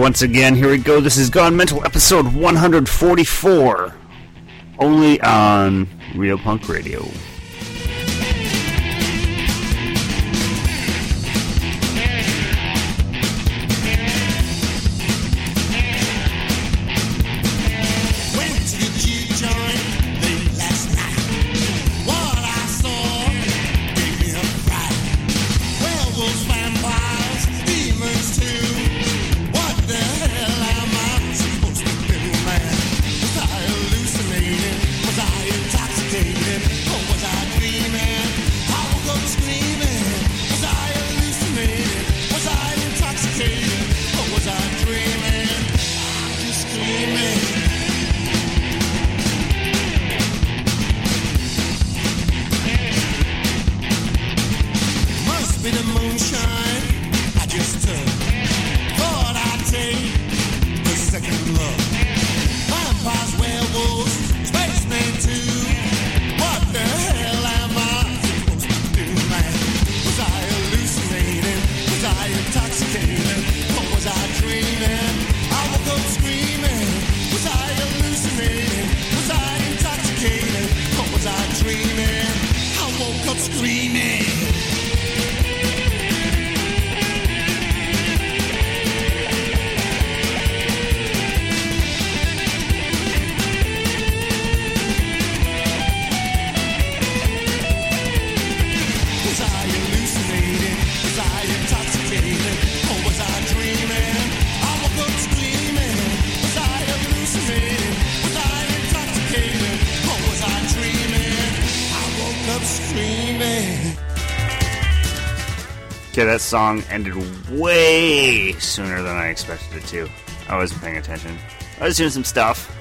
Once again. Here we go. This is Gone Mental episode 144. Only on Real Punk Radio. sweet. That song ended way sooner than I expected it to. I wasn't paying attention. I was doing some stuff.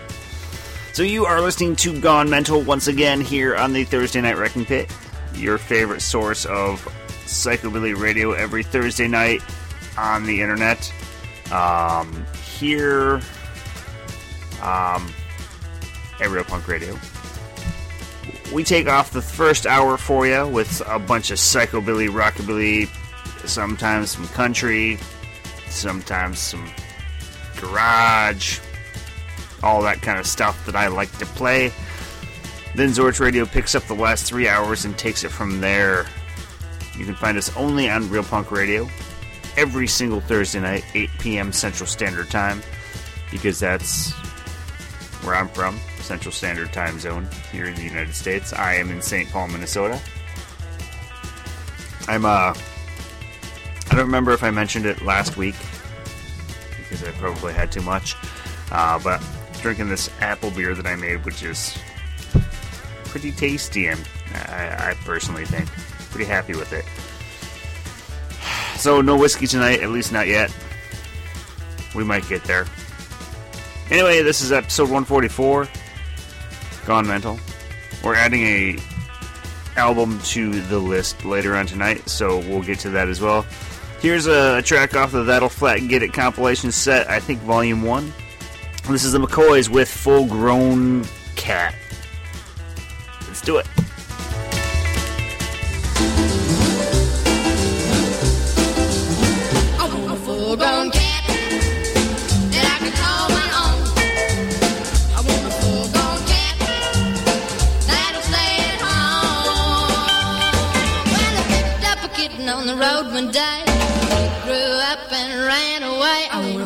So you are listening to Gone Mental once again here on the Thursday Night Wrecking Pit, your favorite source of psychobilly radio every Thursday night on the internet. Um, here, um, at Real Punk Radio. We take off the first hour for you with a bunch of psychobilly, rockabilly, sometimes some country, sometimes some garage, all that kind of stuff that I like to play. Then Zorch Radio picks up the last three hours and takes it from there. You can find us only on Real Punk Radio every single Thursday night, 8 p.m. Central Standard Time, because that's where I'm from, Central Standard Time Zone here in the United States. I am in St. Paul, Minnesota. I'm uh I don't remember if I mentioned it last week because I probably had too much. Uh, but drinking this apple beer that I made, which is pretty tasty, and I, I personally think pretty happy with it. So no whiskey tonight, at least not yet. We might get there. Anyway, this is episode 144. Gone Mental. We're adding a album to the list later on tonight, so we'll get to that as well. Here's a track off the That'll Flat Get It compilation set, I think volume 1. This is the McCoys with Full Grown Cat. Let's do it. I want a full grown cat. And I can call my own. I want a full grown cat. That'll play at home. When I picked up a kitten on the road one day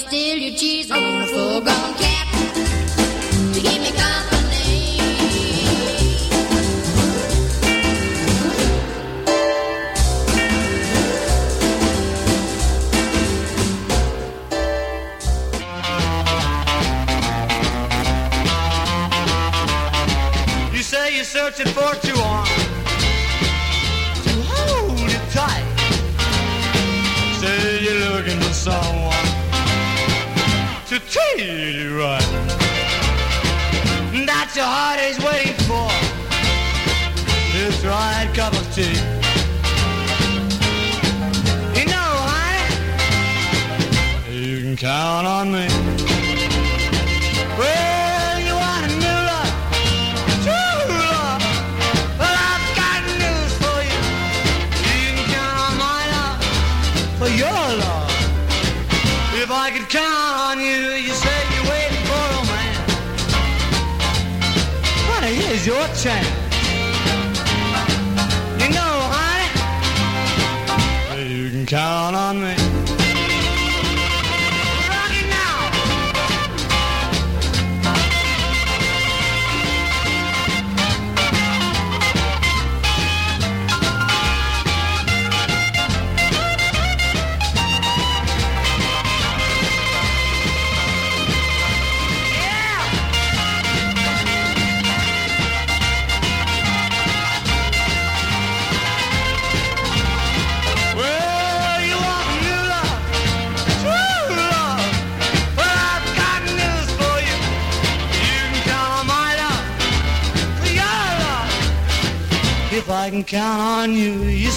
steal your cheese on a full-grown cat to keep me company. You say you're searching for. down count on you. you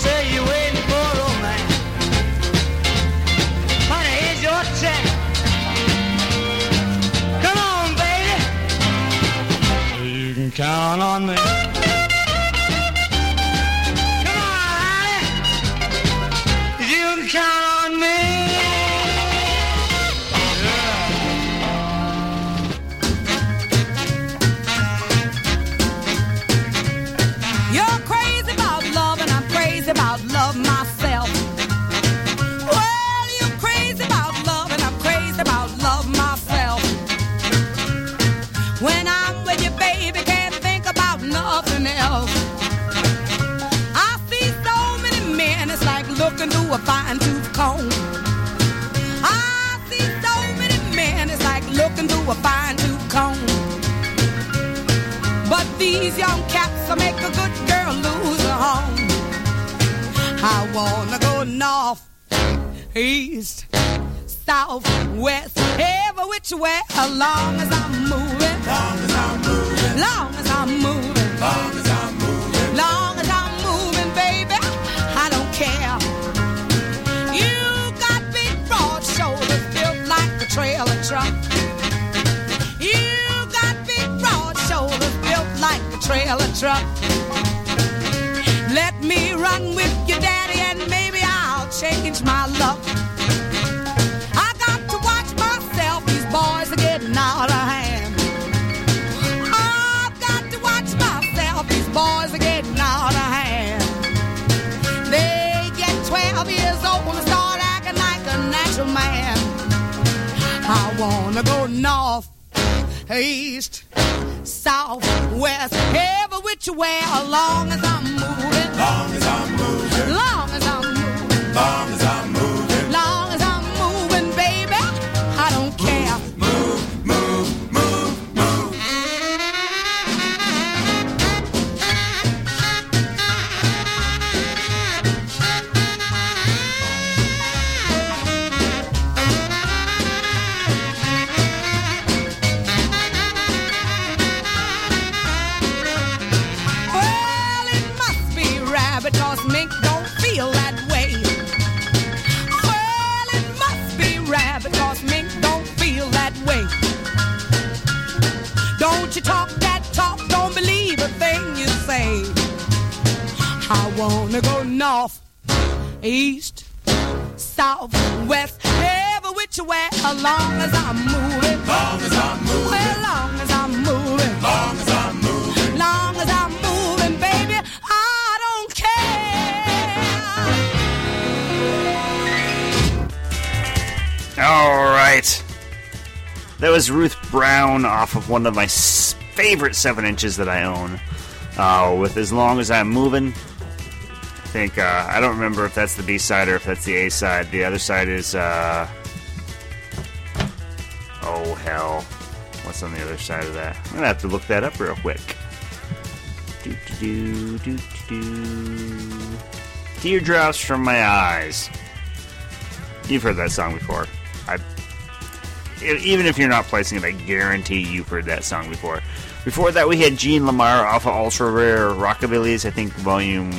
young cats will make a good girl lose her home. I wanna go north, east, south, west, ever which way, as long as I'm moving. Long as I'm moving. Long as I'm moving. trailer truck. Let me run with your daddy and maybe I'll change my luck. I got to watch myself, these boys are getting out of hand. I've got to watch myself, these boys are getting out of hand. They get 12 years old and start acting like a natural man. I wanna go north, east south, west, ever which way, as long as I'm moving. Long as I'm moving. Long as I'm moving. Long east, south, west, every which way, as long as I'm moving. Long as I'm moving. Well, long as I'm moving. Long as I'm moving. Long as I'm moving, baby, I don't care. All right. That was Ruth Brown off of one of my favorite 7 inches that I own. Uh, with As Long as I'm Moving. Think, uh, I don't remember if that's the B side or if that's the A side. The other side is, uh. Oh, hell. What's on the other side of that? I'm gonna have to look that up real quick. Do do do do do. Teardrops from my eyes. You've heard that song before. I even if you're not placing it, I guarantee you've heard that song before. Before that, we had Gene Lamar off of Ultra Rare Rockabillys, I think volume,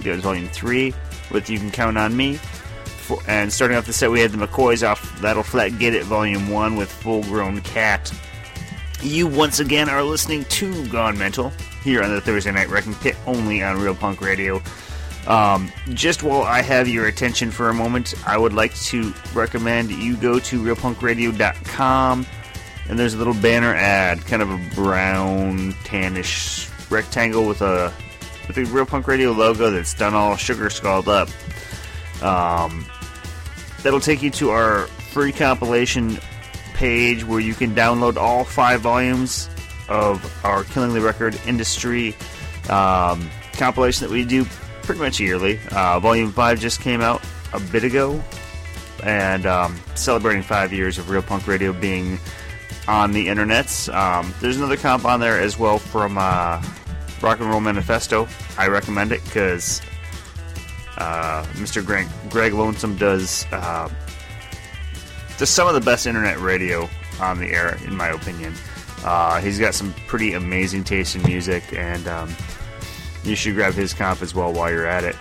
think that was volume three, with "You Can Count on Me." For, and starting off the set, we had the McCoys off "That'll Flat Get It" volume one with "Full Grown Cat." You once again are listening to Gone Mental here on the Thursday Night Wrecking Pit, only on Real Punk Radio. Um, just while I have your attention for a moment, I would like to recommend you go to realpunkradio.com and there's a little banner ad, kind of a brown tannish rectangle with a with the Real Punk Radio logo that's done all sugar scrawled up. Um, that'll take you to our free compilation page where you can download all five volumes of our Killing the Record Industry um, compilation that we do pretty much yearly. Uh, volume 5 just came out a bit ago, and um, celebrating five years of Real Punk Radio being on the internets. Um, there's another comp on there as well from uh, Rock and Roll Manifesto. I recommend it because uh, Mr. Greg, Greg Lonesome does uh, just some of the best internet radio on the air, in my opinion. Uh, he's got some pretty amazing taste in music, and um, you should grab his comp as well while you're at it.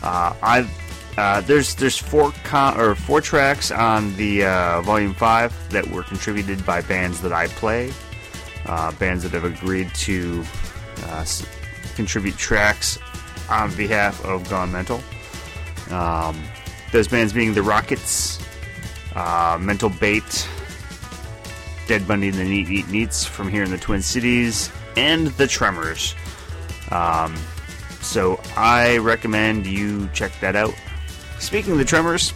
Uh, I've uh, there's there's four con- or four tracks on the uh, volume five that were contributed by bands that I play, bands that have agreed to uh, contribute tracks on behalf of Gone Mental. Um, those bands being the Rockets, uh, Mental Bait, Dead Bundy and the Neat Eat Neats from here in the Twin Cities, and the Tremors. Um, so I recommend you check that out. Speaking of the Tremors,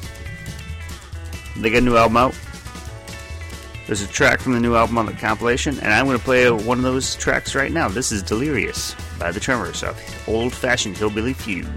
they got a new album out. There's a track from the new album on the compilation, and I'm going to play one of those tracks right now. This is Delirious by the Tremors of Old Fashioned Hillbilly Feud.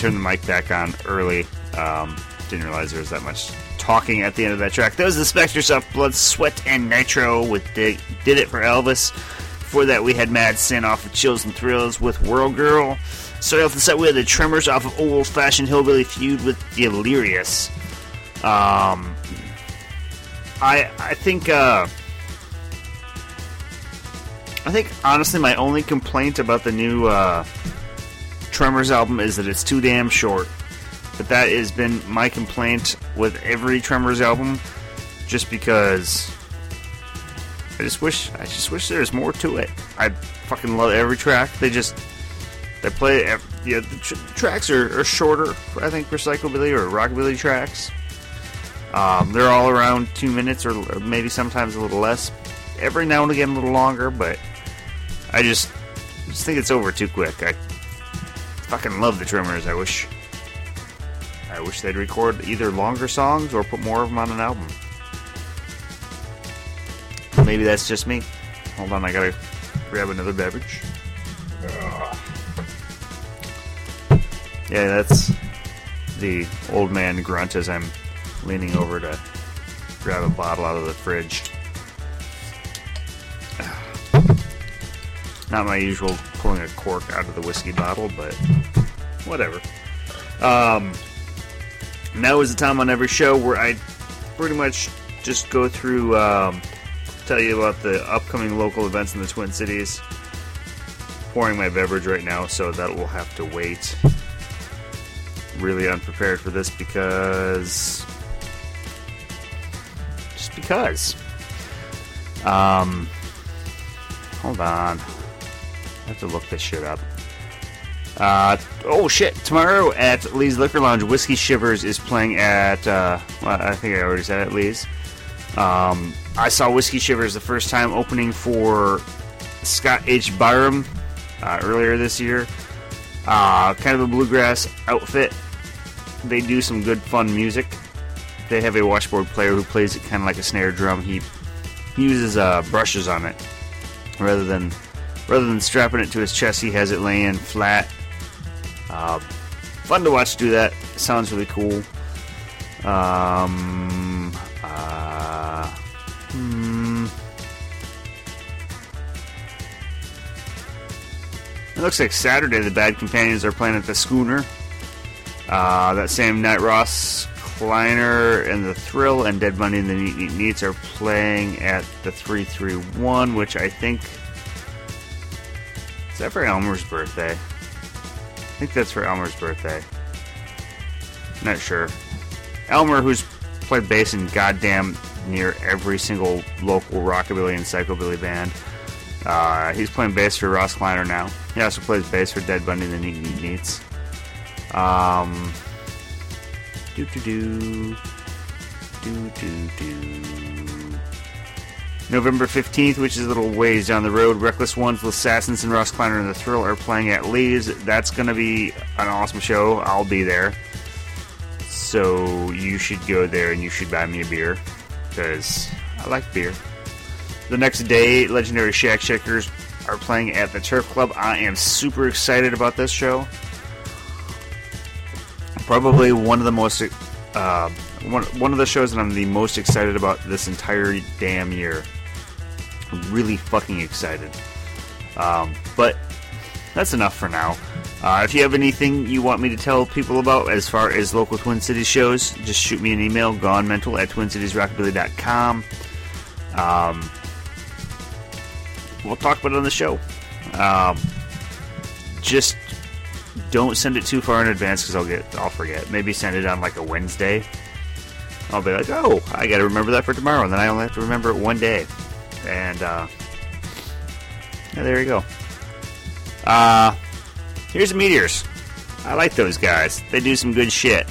Turned the mic back on early. Um, didn't realize there was that much talking at the end of that track. That was the Spectre stuff, Blood, Sweat, and Nitro with Did, Did It for Elvis. Before that, we had Mad Sin off of Chills and Thrills with World Girl. Starting off the set, we had the Tremors off of Old Fashioned Hillbilly Feud with Delirious. Um, I I think uh, I think honestly, my only complaint about the new uh, Tremors album is that it's too damn short. But that has been my complaint with every Tremors album, just because I just wish I just wish there was more to it. I fucking love every track. They just they play. ev- Yeah, the tr- tracks are, are shorter. I think for psychobilly or rockabilly tracks. Um, they're all around two minutes or, or maybe sometimes a little less. Every now and again a little longer, but I just just think it's over too quick. I fucking love the Tremors. I wish I wish they'd record either longer songs or put more of them on an album. Maybe that's just me. Hold on, I gotta grab another beverage. Yeah, that's the old man grunt as I'm leaning over to grab a bottle out of the fridge. Not my usual pulling a cork out of the whiskey bottle, but whatever. Um, now is the time on every show where I pretty much just go through, um, tell you about the upcoming local events in the Twin Cities. Pouring my beverage right now, so that will have to wait. Really unprepared for this because. Just because. Um, hold on. Have to look this shit up. Uh, oh shit! Tomorrow at Lee's Liquor Lounge, Whiskey Shivers is playing at. Uh, well, I think I already said it, Lee's. Um, I saw Whiskey Shivers the first time opening for Scott H. Biram uh, earlier this year. Uh, kind of a bluegrass outfit. They do some good, fun music. They have a washboard player who plays it kind of like a snare drum. He, he uses uh, brushes on it rather than rather than strapping it to his chest. He has it laying flat. Uh, fun to watch do that. Sounds really cool. Um, uh, hmm. It looks like Saturday the Bad Companions are playing at the Schooner. Uh, that same night, Ross Kleiner and the Thrill and Dead Money and the Neat Neat Neats are playing at the 331, which I think. That for Elmer's birthday? I think that's for Elmer's birthday. Not sure. Elmer, who's played bass in goddamn near every single local rockabilly and psychobilly band, uh, he's playing bass for Ross Kleiner now. He also plays bass for Dead Bunny and the Neat Neat Neats. Um, do do do do do do. November 15th, which is a little ways down the road, Reckless Ones with Assassins and Ross Kleiner and the Thrill are playing at Lee's. That's going to be an awesome show. I'll be there. So you should go there and you should buy me a beer because I like beer. The next day, Legendary Shack Shakers are playing at the Turf Club. I am super excited about this show. Probably one of the most, uh, one, one of the shows that I'm the most excited about this entire damn year really fucking excited. Um, but that's enough for now. Uh, if you have anything you want me to tell people about as far as local Twin Cities shows, just shoot me an email, gonemental at twincitiesrockabilly.com. Um, we'll talk about it on the show. Um, just don't send it too far in advance because I'll get I'll forget. Maybe send it on like a Wednesday. I'll be like, oh, I got to remember that for tomorrow, and then I only have to remember it one day. And uh, yeah, there you go. Uh, here's the Meteors. I like those guys. They do some good shit.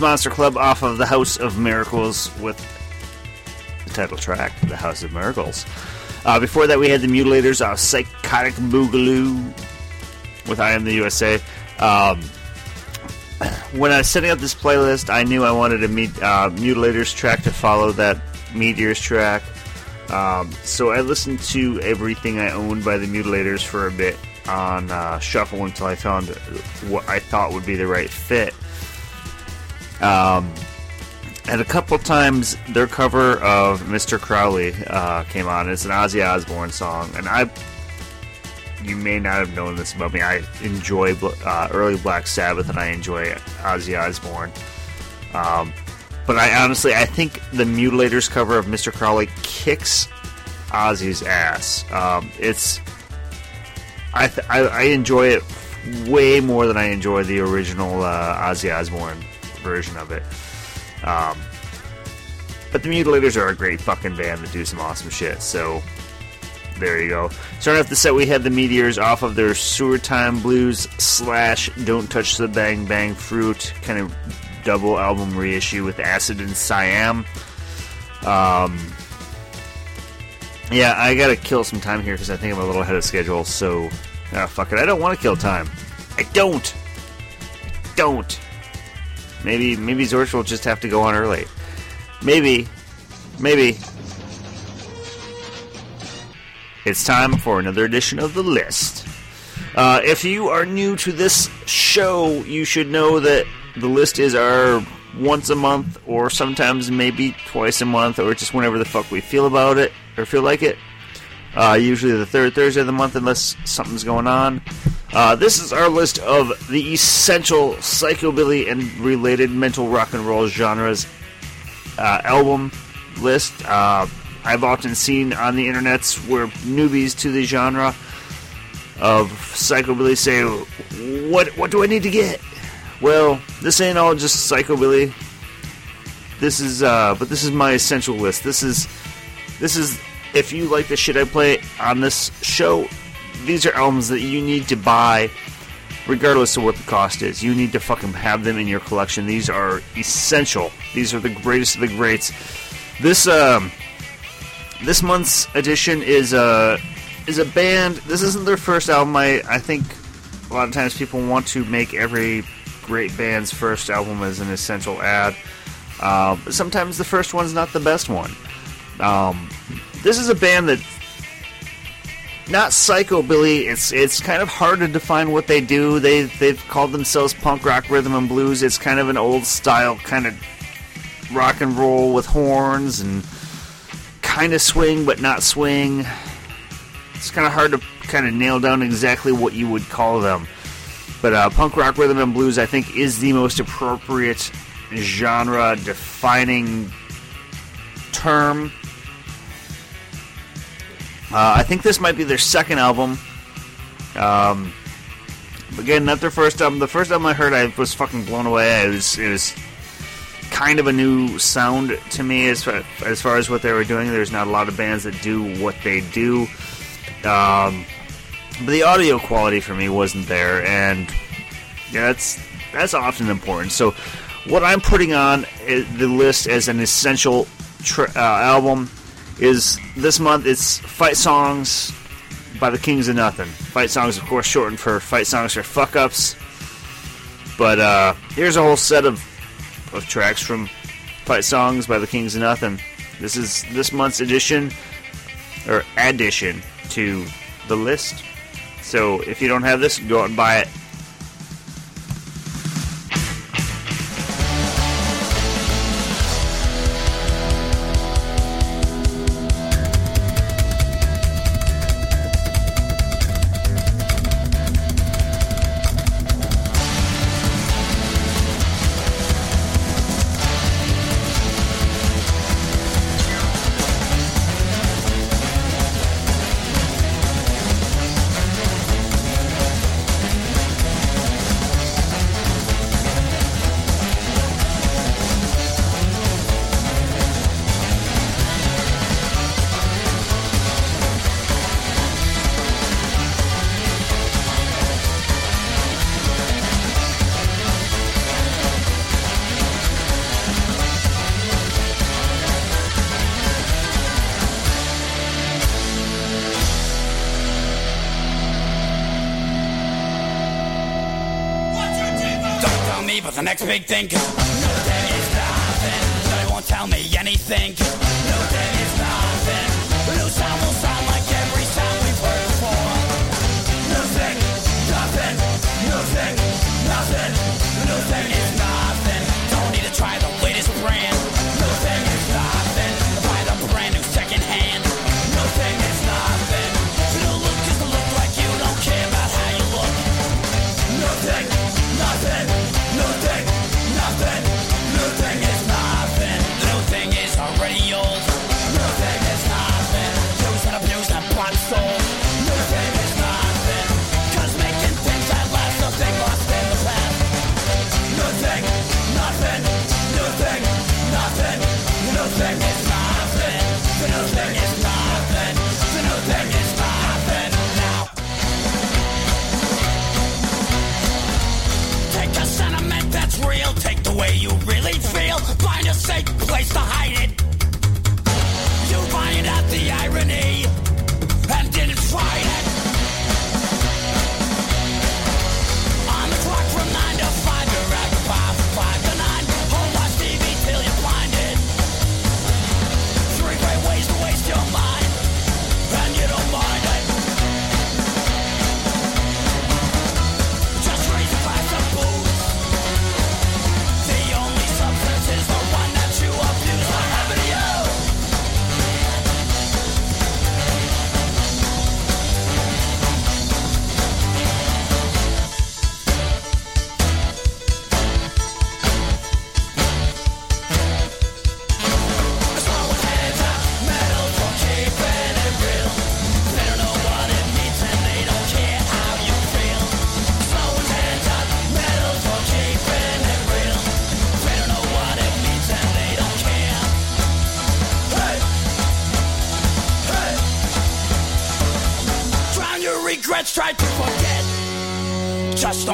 Monster Club off of the House of Miracles with the title track, The House of Miracles. Uh, before that, we had the Mutilators off Psychotic Boogaloo with I Am the USA. Um, when I was setting up this playlist, I knew I wanted a meet, uh, Mutilators track to follow that Meteors track. Um, so I listened to everything I owned by the Mutilators for a bit on uh, shuffle until I found what I thought would be the right fit. Um, and a couple times their cover of Mr. Crowley uh, came on. It's an Ozzy Osbourne song, and I. You may not have known this about me. I enjoy uh, early Black Sabbath, and I enjoy Ozzy Osbourne. Um, but I honestly, I think the Mutilators cover of Mr. Crowley kicks Ozzy's ass. Um, it's I, th- I I enjoy it way more than I enjoy the original uh, Ozzy Osbourne version of it. Um, but the Mutilators are a great fucking band that do some awesome shit. So there you go. Starting off the set, we had the Meteors off of their Sewer Time Blues slash Don't Touch the Bang Bang Fruit kind of double album reissue with Acid and Siam. Um, yeah, I gotta kill some time here because I think I'm a little ahead of schedule. So, ah, fuck it. I don't want to kill time. I don't. I don't. Maybe, maybe Zorch will just have to go on early. Maybe, maybe. It's time for another edition of the list. Uh, if you are new to this show, you should know that the list is our once a month, or sometimes maybe twice a month, or just whenever the fuck we feel about it or feel like it. Uh, usually the third Thursday of the month, unless something's going on. Uh, this is our list of the essential psychobilly and related mental rock and roll genres uh, album list. Uh, I've often seen on the internets where newbies to the genre of psychobilly say, "What what do I need to get?" Well, this ain't all just psychobilly. This is, uh, but this is my essential list. This is, this is. If you like the shit I play on this show, these are albums that you need to buy, regardless of what the cost is. You need to fucking have them in your collection. These are essential. These are the greatest of the greats. This, um, this month's edition is a is a band. This isn't their first album. I I think a lot of times people want to make every great band's first album as an essential ad. Uh, but sometimes the first one's not the best one. Um, this is a band that not psychobilly. It's it's kind of hard to define what they do. They they've called themselves punk rock rhythm and blues. It's kind of an old style kind of rock and roll with horns and kind of swing but not swing. It's kind of hard to kind of nail down exactly what you would call them. But uh, punk rock rhythm and blues, I think, is the most appropriate genre defining term. Uh, I think this might be their second album. Um, again, not their first album. The first album I heard, I was fucking blown away. It was, it was kind of a new sound to me as far, as far as what they were doing. There's not a lot of bands that do what they do. Um, but the audio quality for me wasn't there, and yeah, that's that's often important. So, what I'm putting on the list as an essential tr- uh, album is this month. It's Fight Songs by the Kings of Nothing. Fight Songs, of course, shortened for Fight Songs for Fuck Ups. But uh, here's a whole set of of tracks from Fight Songs by the Kings of Nothing. This is this month's edition or addition to the list. So if you don't have this, go out and buy it.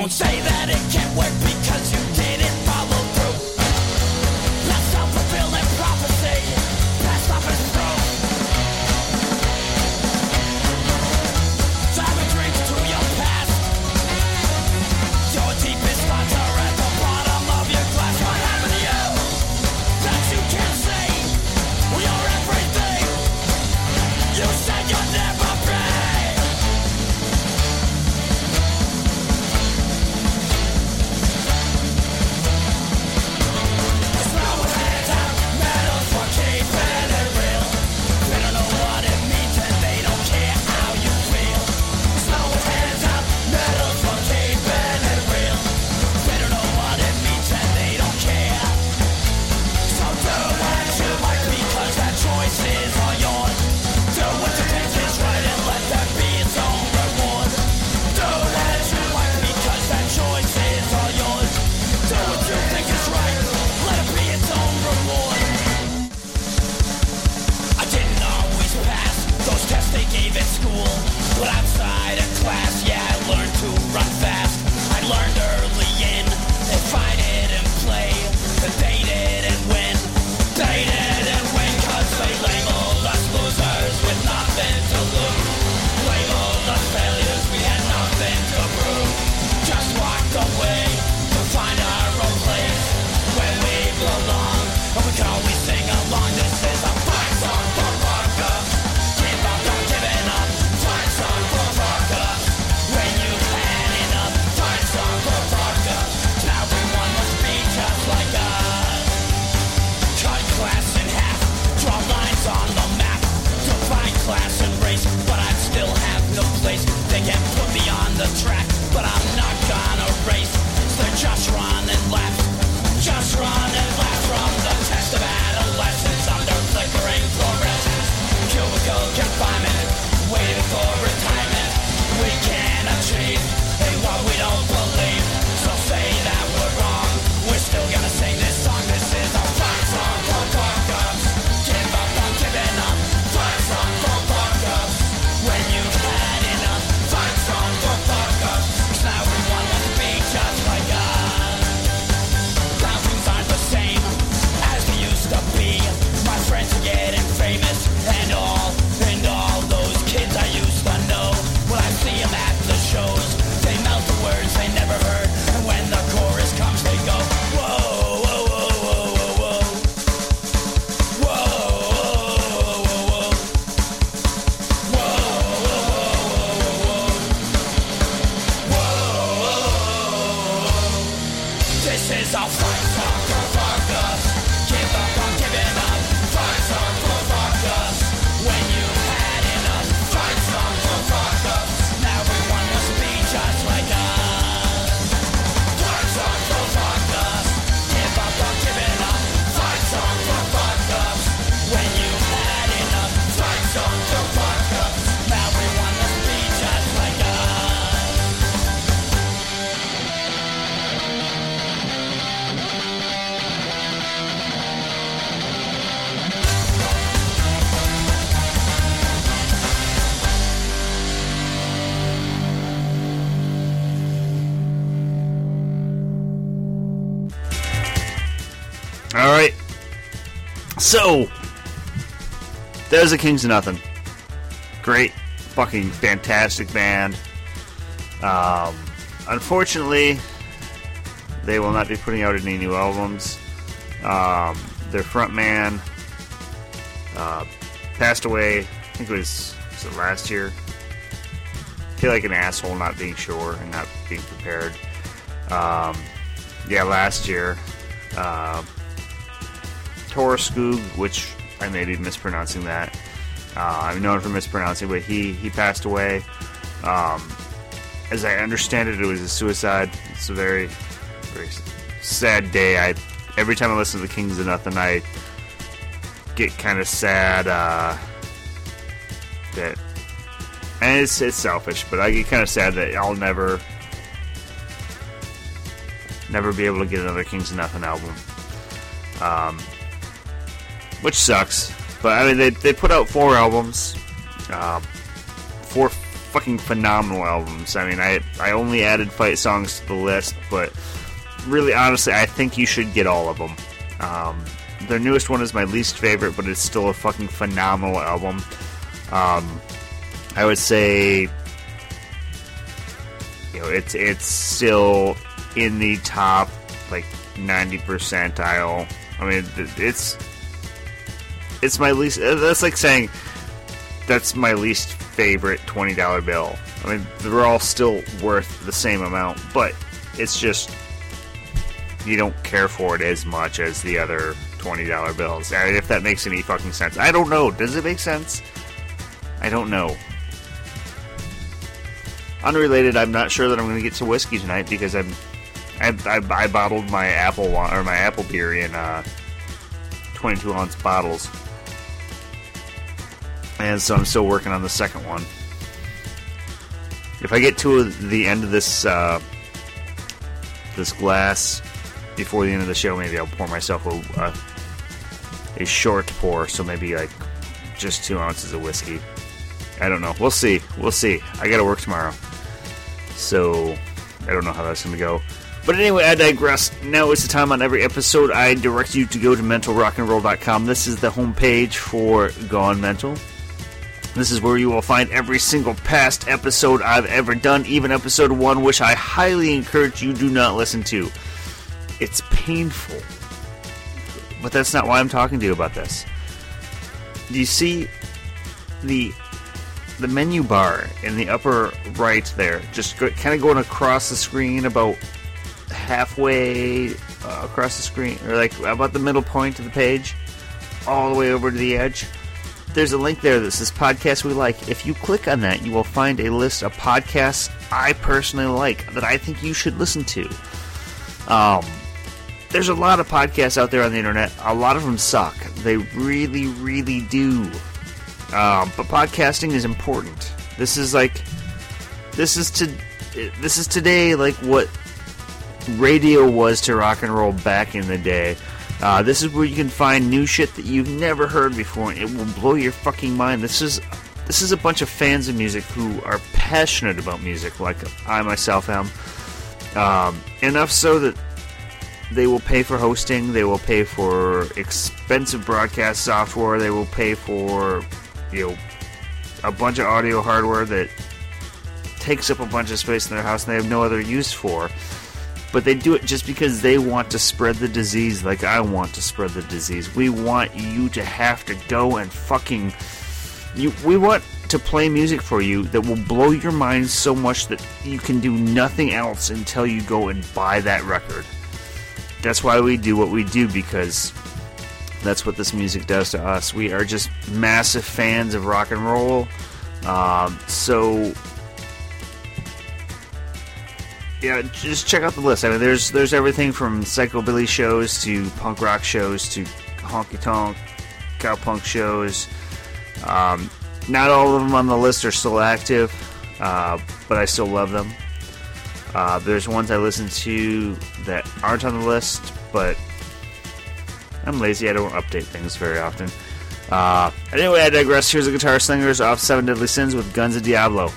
Don't say that it can't work because you didn't there's the Kings of Nothing. Great, fucking fantastic band. Um, unfortunately, they will not be putting out any new albums. Um, their front man uh, passed away. I think it was, was it last year. I feel like an asshole not being sure and not being prepared. Um, yeah, last year. Uh, Skoog, which I may be mispronouncing that. Uh, I'm known for mispronouncing, but he he passed away. Um, as I understand it, it was a suicide. It's a very very sad day. I every time I listen to the Kings of Nothing, I get kind of sad uh, that, and it's it's selfish, but I get kind of sad that I'll never never be able to get another Kings of Nothing album. Um, which sucks. But I mean, they, they put out four albums, um, four fucking phenomenal albums. I mean, I I only added fight songs to the list, but really, honestly, I think you should get all of them. Um, their newest one is my least favorite, but it's still a fucking phenomenal album. Um, I would say, you know, it's it's still in the top like 90 percentile. I mean, it's it's my least. uh, That's like saying that's my least favorite twenty dollar bill. I mean, they're all still worth the same amount, but it's just you don't care for it as much as the other twenty dollar bills. I mean, if that makes any fucking sense, I don't know. Does it make sense? I don't know. Unrelated, I'm not sure that I'm going to get to whiskey tonight because I'm I, I, I bottled my apple or my apple beer in uh, 22 ounce bottles, and so I'm still working on the second one. If I get to the end of this uh, this glass before the end of the show, maybe I'll pour myself a a, a short pour, so maybe like just two ounces of whiskey. I don't know. We'll see. We'll see. I got to work tomorrow, so I don't know how that's to go. But anyway, I digress. Now is the time on every episode I direct you to go to mentalrockandroll.com. This is the homepage for Gone Mental. This is where you will find every single past episode I've ever done, even episode one, which I highly encourage you do not listen to. It's painful. But that's not why I'm talking to you about this. Do you see the the menu bar in the upper right there, just go, kind of going across the screen about halfway uh, across the screen, or like about the middle point of the page, all the way over to the edge. There's a link there that says podcast we like. If you click on that, you will find a list of podcasts I personally like that I think you should listen to. Um, there's a lot of podcasts out there on the internet. A lot of them suck. They really, really do. Um, but podcasting is important. This is like, this is to, this is today like what radio was to rock and roll back in the day. Uh, this is where you can find new shit that you've never heard before, and it will blow your fucking mind. This is this is a bunch of fans of music who are passionate about music, like I myself am. Um, enough so that they will pay for hosting, they will pay for expensive broadcast software, they will pay for you know a bunch of audio hardware that takes up a bunch of space in their house and they have no other use for but they do it just because they want to spread the disease like I want to spread the disease. We want you to have to go and fucking you we want to play music for you that will blow your mind so much that you can do nothing else until you go and buy that record. That's why we do what we do because that's what this music does to us. We are just massive fans of rock and roll. Um, so yeah, just check out the list. I mean, there's there's everything from psychobilly shows to punk rock shows to honky tonk, cowpunk shows. Um, not all of them on the list are still active, uh, but I still love them. Uh, there's ones I listen to that aren't on the list, but I'm lazy. I don't update things very often. Uh, anyway, I digress. Here's the Guitar Slingers off Seven Deadly Sins with Guns of Diablo.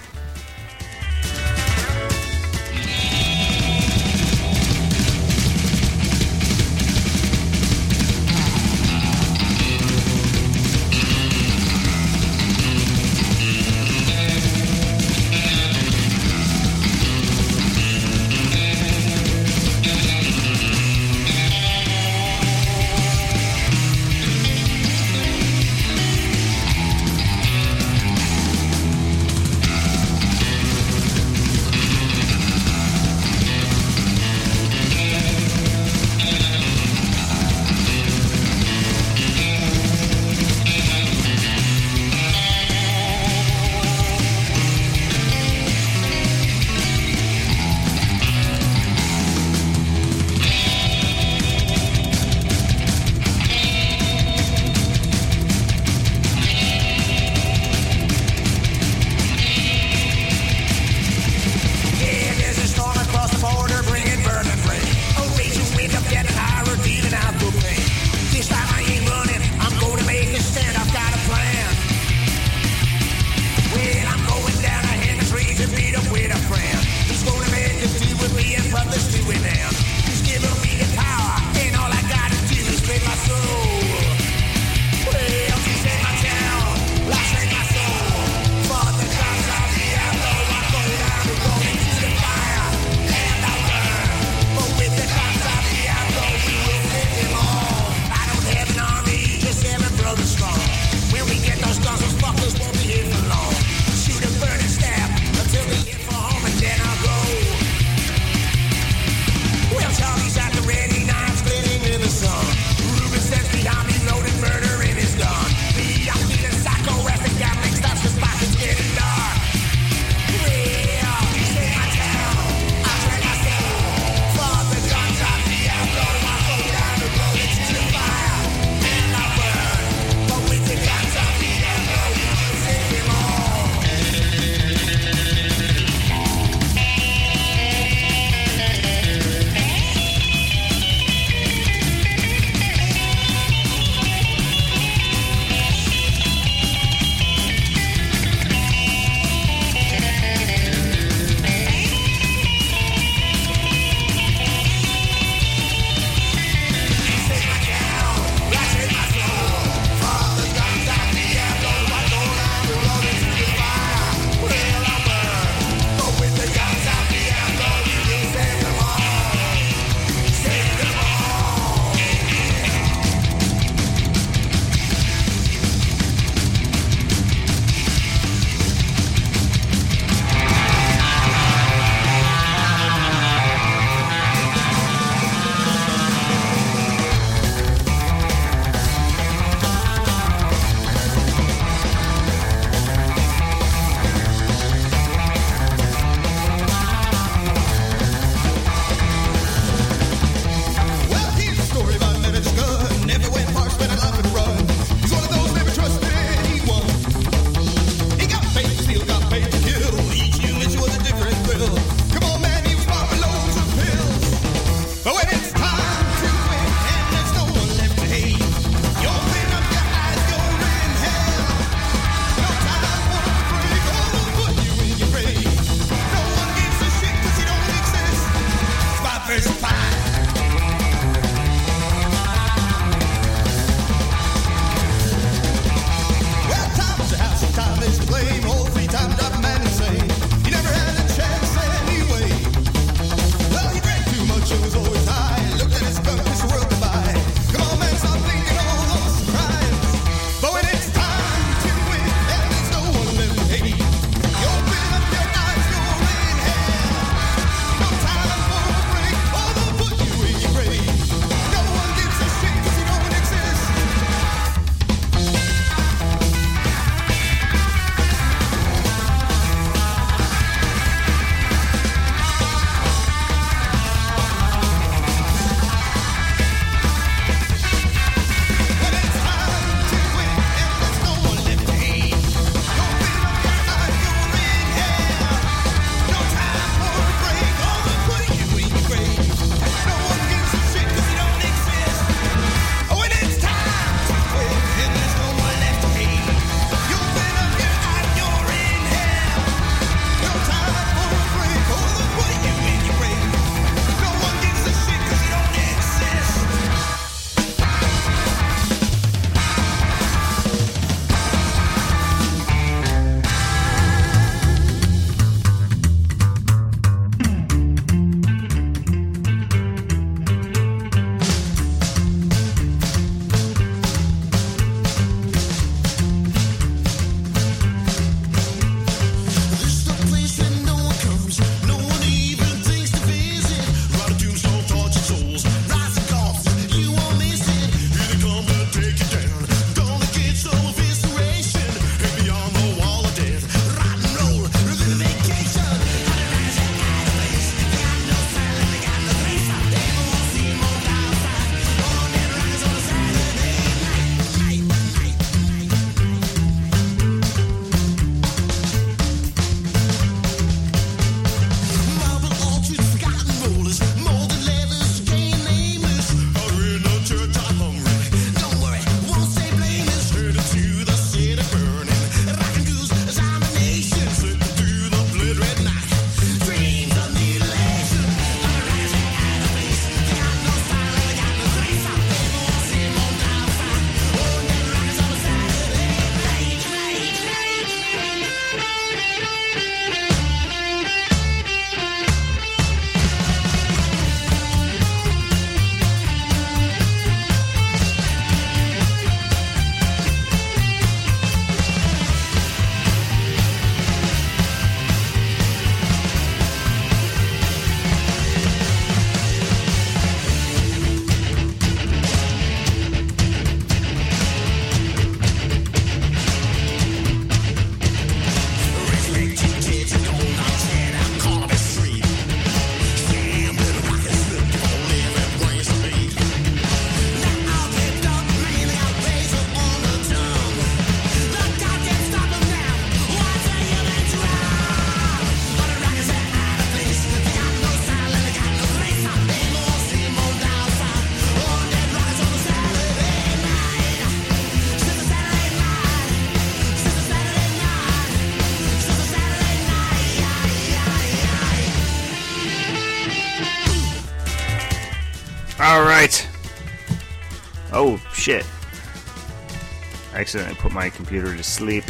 Accidentally put my computer to sleep.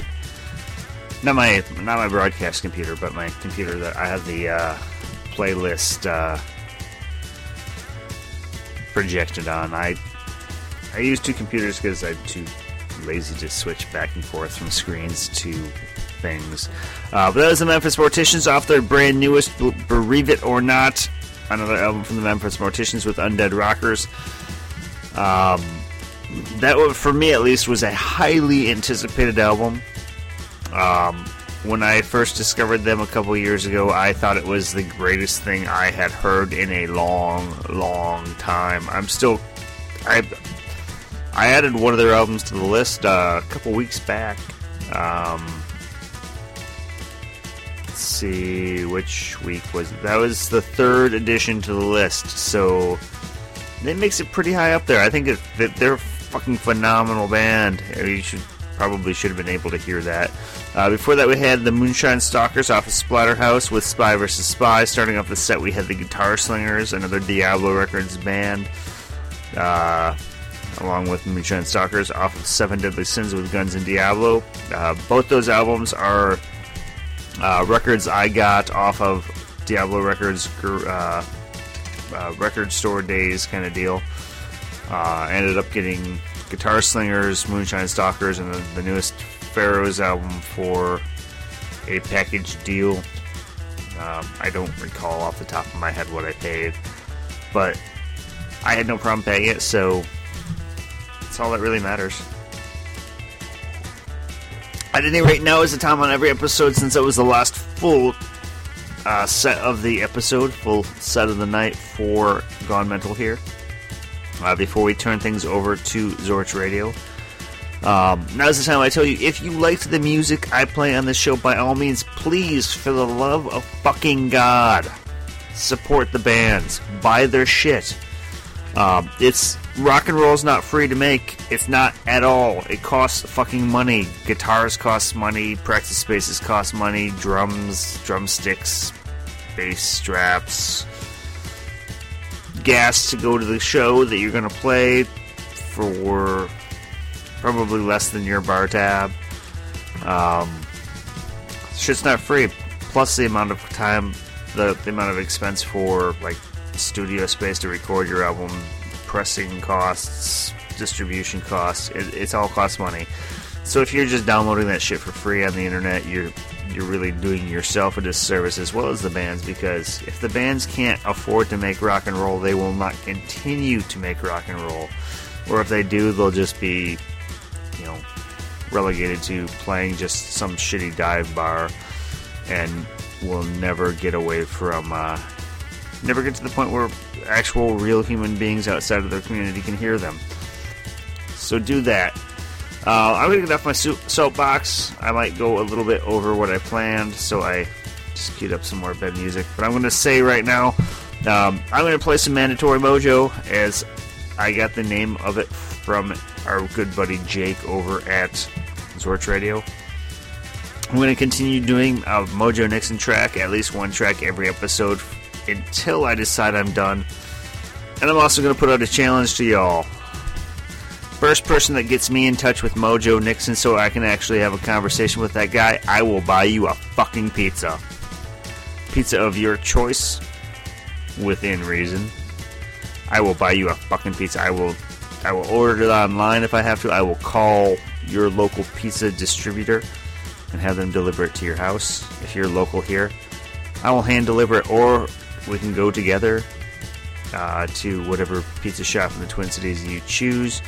Not my not my broadcast computer, but my computer that I have the uh, playlist uh, projected on. I I use two computers because I'm too lazy to switch back and forth from screens to things. Uh, but that was the Memphis Morticians off their brand newest Bereave It or Not, another album from the Memphis Morticians with Undead Rockers. Um, that for me at least, was a highly anticipated album. Um, when I first discovered them a couple years ago, I thought it was the greatest thing I had heard in a long, long time. I'm still, I, I added one of their albums to the list uh, a couple weeks back. Um, let's see, which week was it? That was the third addition to the list, so that makes it pretty high up there. I think that they're fucking phenomenal band. You should probably should have been able to hear that. Uh, before that, we had the Moonshine Stalkers off of Splatterhouse with Spy vs. Spy. Starting off the set, we had the Guitar Slingers, another Diablo Records band, uh, along with Moonshine Stalkers off of Seven Deadly Sins with Guns and Diablo. Uh, both those albums are uh, records I got off of Diablo Records uh, uh, record store days kind of deal. Uh, ended up getting Guitar Slingers, Moonshine Stalkers, and the, the newest Pharaohs album for a package deal. Um, I don't recall off the top of my head what I paid, but I had no problem paying it, so that's all that really matters. At any rate, now is the time on every episode since it was the last full uh, set of the episode, full set of the night for Gone Mental here. Uh, before we turn things over to Zorch Radio. Um, now's the time I tell you if you liked the music I play on this show, by all means, please, for the love of fucking God, support the bands, buy their shit. Um, it's rock and roll's not free to make. It's not at all. It costs fucking money. Guitars cost money. Practice spaces cost money. Drums, drumsticks, bass straps, gas to go to the show that you're gonna play for probably less than your bar tab. Um, shit's not free. Plus the amount of time, the, the amount of expense for like studio space to record your album, pressing costs, distribution costs. It, it's all costs money. So if you're just downloading that shit for free on the internet, you're you're really doing yourself a disservice as well as the bands because if the bands can't afford to make rock and roll, they will not continue to make rock and roll. Or if they do, they'll just be, you know, relegated to playing just some shitty dive bar and will never get away from uh, never get to the point where actual real human beings outside of their community can hear them. So do that. Uh, I'm gonna get off my soapbox. I might go a little bit over what I planned, so I just queued up some more bed music. But I'm gonna say right now, um, I'm gonna play some Mandatory Mojo as I got the name of it from our good buddy Jake over at Zorch Radio. I'm going to continue doing a Mojo Nixon track, at least one track every episode, until I decide I'm done. And I'm also going to put out a challenge to y'all. First person that gets me in touch with Mojo Nixon so I can actually have a conversation with that guy, I will buy you a fucking pizza. Pizza of your choice, within reason. I will buy you a fucking pizza. I will I will order it online if I have to. I will call your local pizza distributor and have them deliver it to your house if you're local here. I will hand deliver it, or we can go together uh, to whatever pizza shop in the Twin Cities you choose,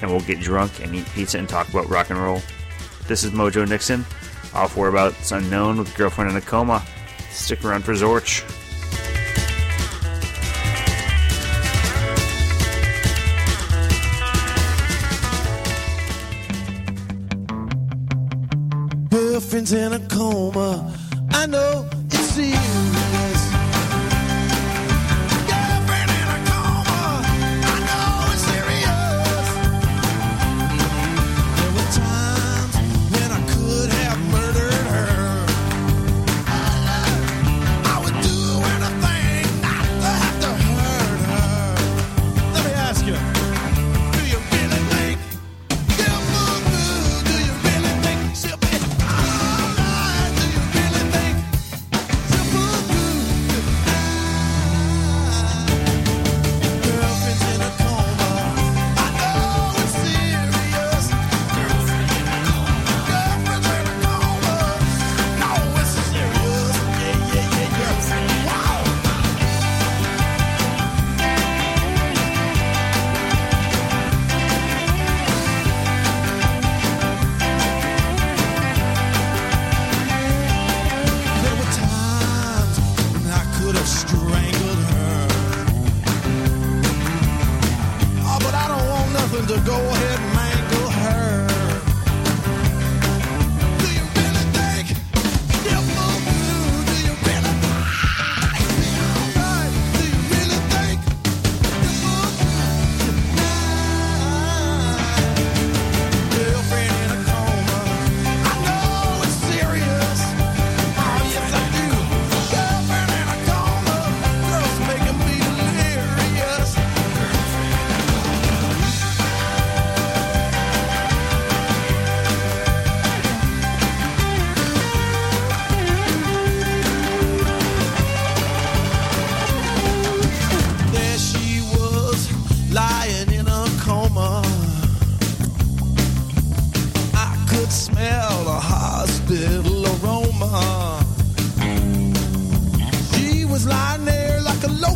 and we'll get drunk and eat pizza and talk about rock and roll. This is Mojo Nixon, off whereabouts unknown with girlfriend in a coma. Stick around for Zorch. Girlfriend's in a coma. I know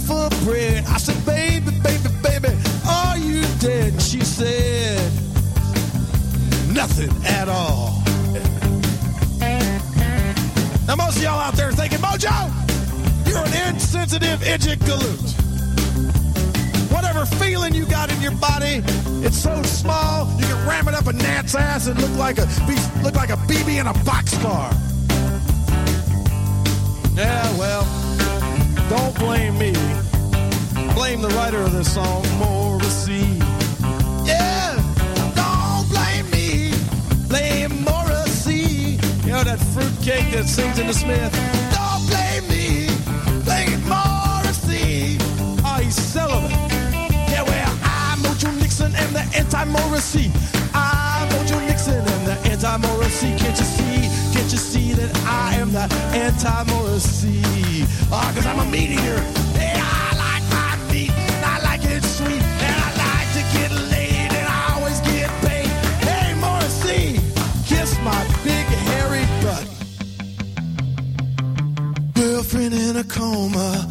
for. I said, baby, baby, baby, are you dead? She said, nothing at all. Now, most of y'all out there thinking, Mojo, you're an insensitive idiot galoot. Whatever feeling you got in your body, it's so small you can ram it up a gnat's ass and look like a look like a BB in a boxcar. Yeah, well, don't blame me. Blame the writer of this song, Morrissey. Yeah, don't blame me. Blame Morrissey. You know that fruitcake that sings in the Smith. Don't blame me. Blame Morrissey. Oh, he's celibate. Yeah, well, I'm Mojo Nixon and the anti-Morrissey. I'm Mojo Nixon and the anti-Morrissey. Can't you see? Can't you see that I am the anti-Morrissey? Ah, cause I'm a eater. Yeah, I like my meat. I like it sweet. And I like to get laid. And I always get paid. Hey, Morrissey, kiss my big hairy butt. Girlfriend in a coma.